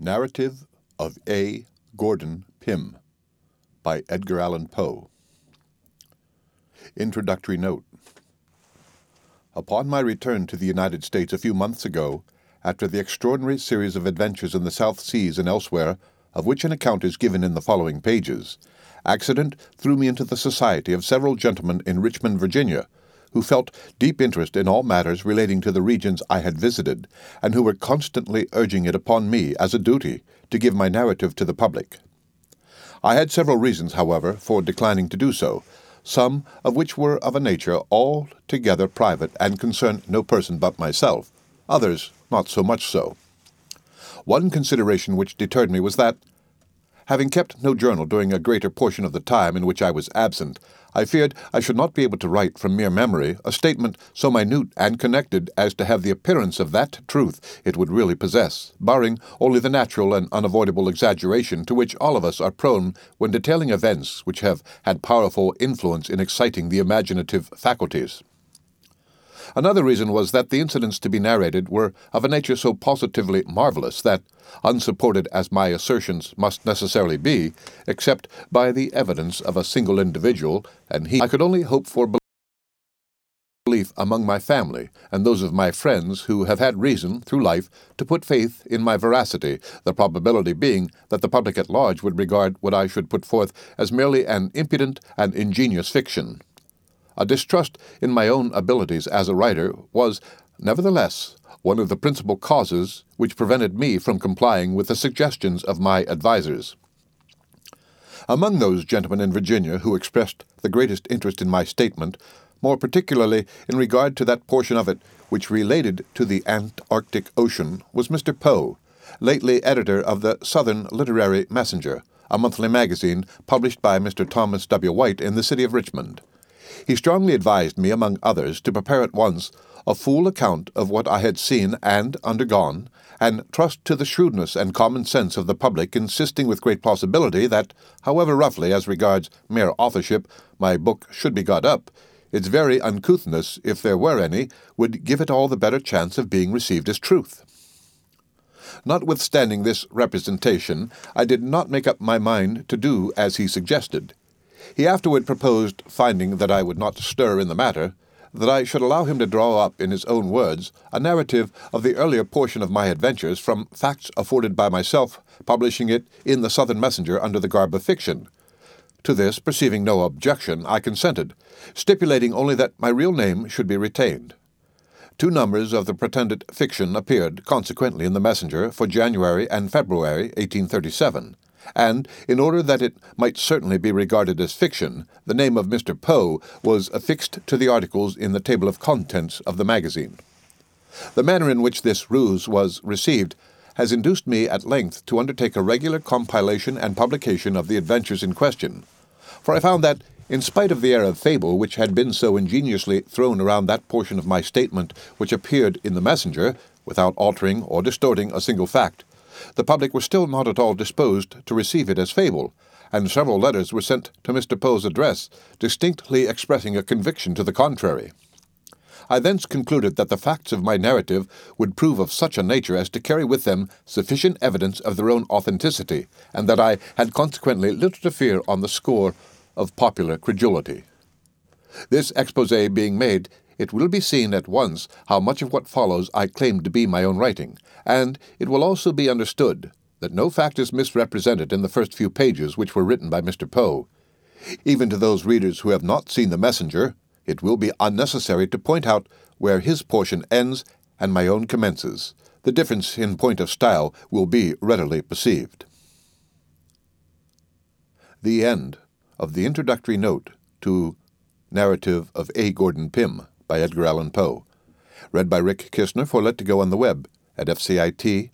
Narrative of A. Gordon Pym by Edgar Allan Poe. Introductory Note Upon my return to the United States a few months ago, after the extraordinary series of adventures in the South Seas and elsewhere, of which an account is given in the following pages, accident threw me into the society of several gentlemen in Richmond, Virginia, who felt deep interest in all matters relating to the regions I had visited, and who were constantly urging it upon me as a duty to give my narrative to the public. I had several reasons, however, for declining to do so, some of which were of a nature altogether private and concerned no person but myself, others not so much so. One consideration which deterred me was that, having kept no journal during a greater portion of the time in which I was absent, I feared I should not be able to write from mere memory a statement so minute and connected as to have the appearance of that truth it would really possess, barring only the natural and unavoidable exaggeration to which all of us are prone when detailing events which have had powerful influence in exciting the imaginative faculties. Another reason was that the incidents to be narrated were of a nature so positively marvelous that, unsupported as my assertions must necessarily be, except by the evidence of a single individual, and he I could only hope for belief among my family and those of my friends who have had reason, through life, to put faith in my veracity, the probability being that the public at large would regard what I should put forth as merely an impudent and ingenious fiction. A distrust in my own abilities as a writer was, nevertheless, one of the principal causes which prevented me from complying with the suggestions of my advisers. Among those gentlemen in Virginia who expressed the greatest interest in my statement, more particularly in regard to that portion of it which related to the Antarctic Ocean, was Mr. Poe, lately editor of the Southern Literary Messenger, a monthly magazine published by Mr. Thomas W. White in the city of Richmond. He strongly advised me, among others, to prepare at once a full account of what I had seen and undergone, and trust to the shrewdness and common sense of the public, insisting with great plausibility that, however roughly as regards mere authorship my book should be got up, its very uncouthness, if there were any, would give it all the better chance of being received as truth. Notwithstanding this representation, I did not make up my mind to do as he suggested. He afterward proposed, finding that I would not stir in the matter, that I should allow him to draw up, in his own words, a narrative of the earlier portion of my adventures from facts afforded by myself, publishing it in the Southern Messenger under the garb of fiction. To this, perceiving no objection, I consented, stipulating only that my real name should be retained. Two numbers of the pretended fiction appeared, consequently, in the Messenger for January and February 1837 and, in order that it might certainly be regarded as fiction, the name of Mr. Poe was affixed to the articles in the table of contents of the magazine. The manner in which this ruse was received has induced me at length to undertake a regular compilation and publication of the adventures in question, for I found that, in spite of the air of fable which had been so ingeniously thrown around that portion of my statement which appeared in the Messenger, without altering or distorting a single fact, the public were still not at all disposed to receive it as fable, and several letters were sent to Mr. Poe's address, distinctly expressing a conviction to the contrary. I thence concluded that the facts of my narrative would prove of such a nature as to carry with them sufficient evidence of their own authenticity, and that I had consequently little to fear on the score of popular credulity. This expose being made, it will be seen at once how much of what follows I claim to be my own writing, and it will also be understood that no fact is misrepresented in the first few pages which were written by Mr. Poe. Even to those readers who have not seen The Messenger, it will be unnecessary to point out where his portion ends and my own commences. The difference in point of style will be readily perceived. The end of the introductory note to Narrative of A. Gordon Pym by Edgar Allan Poe. Read by Rick Kistner for Lit2Go on the web at fcit.usf.edu.